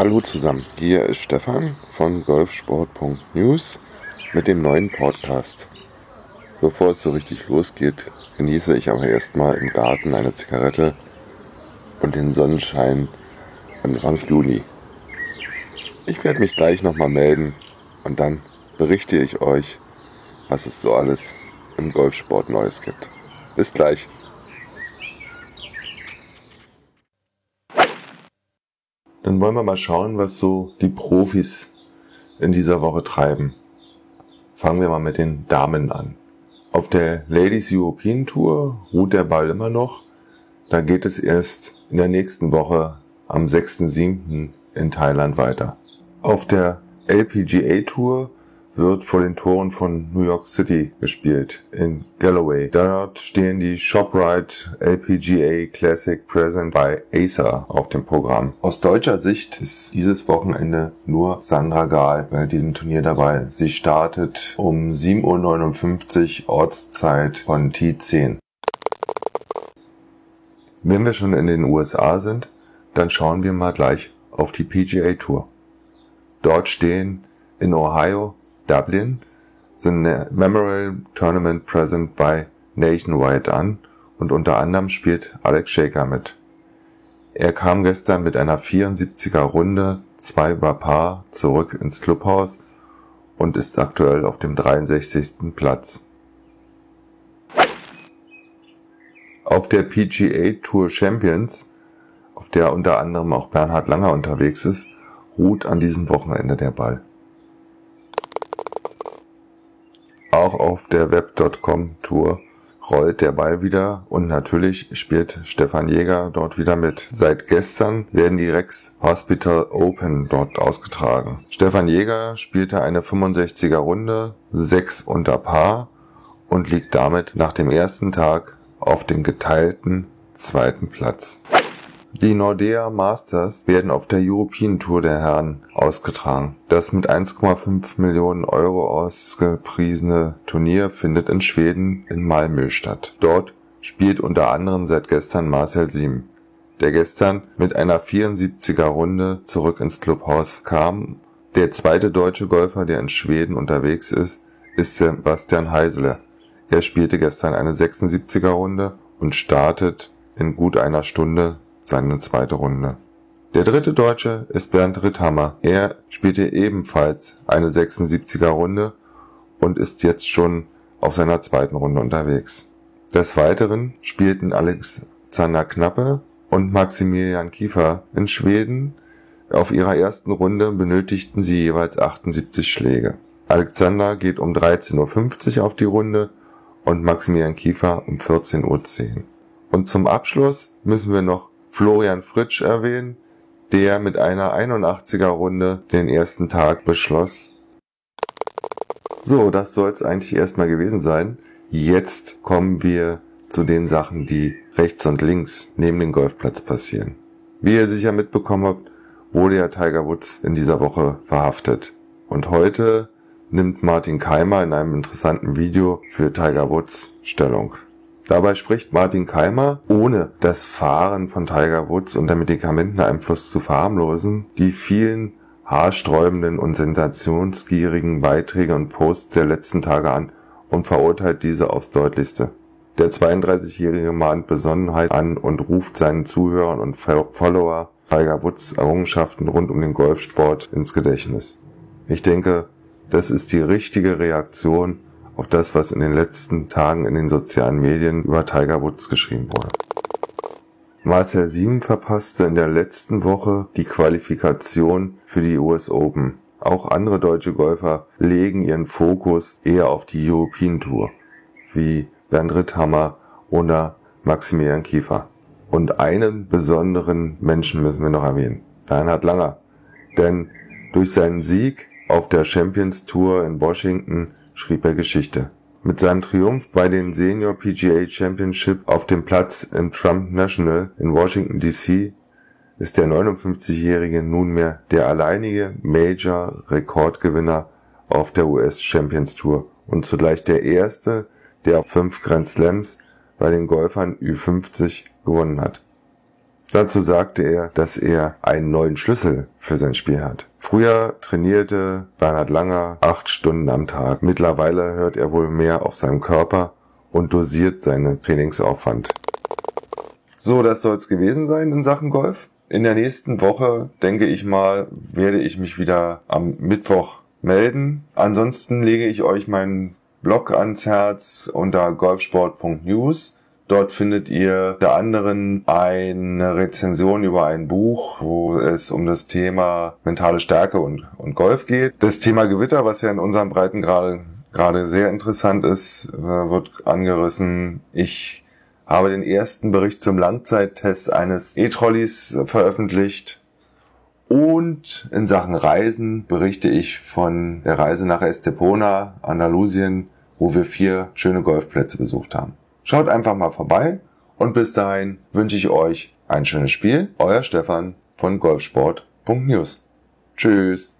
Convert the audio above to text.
Hallo zusammen, hier ist Stefan von golfsport.news mit dem neuen Podcast. Bevor es so richtig losgeht, genieße ich aber erstmal im Garten eine Zigarette und den Sonnenschein Anfang Juli. Ich werde mich gleich nochmal melden und dann berichte ich euch, was es so alles im Golfsport Neues gibt. Bis gleich. Dann wollen wir mal schauen, was so die Profis in dieser Woche treiben. Fangen wir mal mit den Damen an. Auf der Ladies European Tour ruht der Ball immer noch. Da geht es erst in der nächsten Woche am 6.7. in Thailand weiter. Auf der LPGA Tour wird vor den Toren von New York City gespielt, in Galloway. Dort stehen die ShopRite LPGA Classic Present bei Acer auf dem Programm. Aus deutscher Sicht ist dieses Wochenende nur Sandra Gahl bei diesem Turnier dabei. Sie startet um 7.59 Uhr Ortszeit von T10. Wenn wir schon in den USA sind, dann schauen wir mal gleich auf die PGA Tour. Dort stehen in Ohio Dublin the Memorial Tournament Present bei Nationwide an und unter anderem spielt Alex Shaker mit. Er kam gestern mit einer 74er Runde, zwei über Paar, zurück ins Clubhaus und ist aktuell auf dem 63. Platz. Auf der PGA Tour Champions, auf der unter anderem auch Bernhard Langer unterwegs ist, ruht an diesem Wochenende der Ball. Auch auf der Web.com Tour rollt der Ball wieder und natürlich spielt Stefan Jäger dort wieder mit. Seit gestern werden die Rex Hospital Open dort ausgetragen. Stefan Jäger spielte eine 65er Runde, 6 unter Paar und liegt damit nach dem ersten Tag auf dem geteilten zweiten Platz. Die Nordea Masters werden auf der European Tour der Herren ausgetragen. Das mit 1,5 Millionen Euro ausgepriesene Turnier findet in Schweden in Malmö statt. Dort spielt unter anderem seit gestern Marcel Siem, der gestern mit einer 74er Runde zurück ins Clubhaus kam. Der zweite deutsche Golfer, der in Schweden unterwegs ist, ist Sebastian Heisele. Er spielte gestern eine 76er Runde und startet in gut einer Stunde seine zweite Runde. Der dritte Deutsche ist Bernd Ritthammer. Er spielte ebenfalls eine 76er Runde und ist jetzt schon auf seiner zweiten Runde unterwegs. Des Weiteren spielten Alexander Knappe und Maximilian Kiefer in Schweden. Auf ihrer ersten Runde benötigten sie jeweils 78 Schläge. Alexander geht um 13.50 Uhr auf die Runde und Maximilian Kiefer um 14.10 Uhr. Und zum Abschluss müssen wir noch Florian Fritsch erwähnen, der mit einer 81er Runde den ersten Tag beschloss. So, das soll es eigentlich erstmal gewesen sein. Jetzt kommen wir zu den Sachen, die rechts und links neben dem Golfplatz passieren. Wie ihr sicher mitbekommen habt, wurde ja Tiger Woods in dieser Woche verhaftet. Und heute nimmt Martin Keimer in einem interessanten Video für Tiger Woods Stellung. Dabei spricht Martin Keimer, ohne das Fahren von Tiger Woods unter Medikamenteneinfluss zu verharmlosen, die vielen haarsträubenden und sensationsgierigen Beiträge und Posts der letzten Tage an und verurteilt diese aufs deutlichste. Der 32-Jährige mahnt Besonnenheit an und ruft seinen Zuhörern und Follower Tiger Woods Errungenschaften rund um den Golfsport ins Gedächtnis. Ich denke, das ist die richtige Reaktion auf das, was in den letzten Tagen in den sozialen Medien über Tiger Woods geschrieben wurde. Marcel Sieben verpasste in der letzten Woche die Qualifikation für die US Open. Auch andere deutsche Golfer legen ihren Fokus eher auf die European Tour, wie Bernd Ritthammer oder Maximilian Kiefer. Und einen besonderen Menschen müssen wir noch erwähnen, Bernhard Langer. Denn durch seinen Sieg auf der Champions Tour in Washington schrieb er Geschichte. Mit seinem Triumph bei den Senior PGA Championship auf dem Platz im Trump National in Washington D.C. ist der 59-Jährige nunmehr der alleinige Major-Rekordgewinner auf der US Champions Tour und zugleich der erste, der fünf Grand Slams bei den Golfern Ü50 gewonnen hat. Dazu sagte er, dass er einen neuen Schlüssel für sein Spiel hat. Früher trainierte Bernhard Langer acht Stunden am Tag. Mittlerweile hört er wohl mehr auf seinem Körper und dosiert seinen Trainingsaufwand. So, das soll es gewesen sein in Sachen Golf. In der nächsten Woche, denke ich mal, werde ich mich wieder am Mittwoch melden. Ansonsten lege ich euch meinen Blog ans Herz unter golfsport.news. Dort findet ihr unter anderem eine Rezension über ein Buch, wo es um das Thema mentale Stärke und, und Golf geht. Das Thema Gewitter, was ja in unserem Breiten gerade gerade sehr interessant ist, äh, wird angerissen. Ich habe den ersten Bericht zum Langzeittest eines E-Trolleys veröffentlicht. Und in Sachen Reisen berichte ich von der Reise nach Estepona, Andalusien, wo wir vier schöne Golfplätze besucht haben. Schaut einfach mal vorbei und bis dahin wünsche ich euch ein schönes Spiel. Euer Stefan von golfsport.news. Tschüss.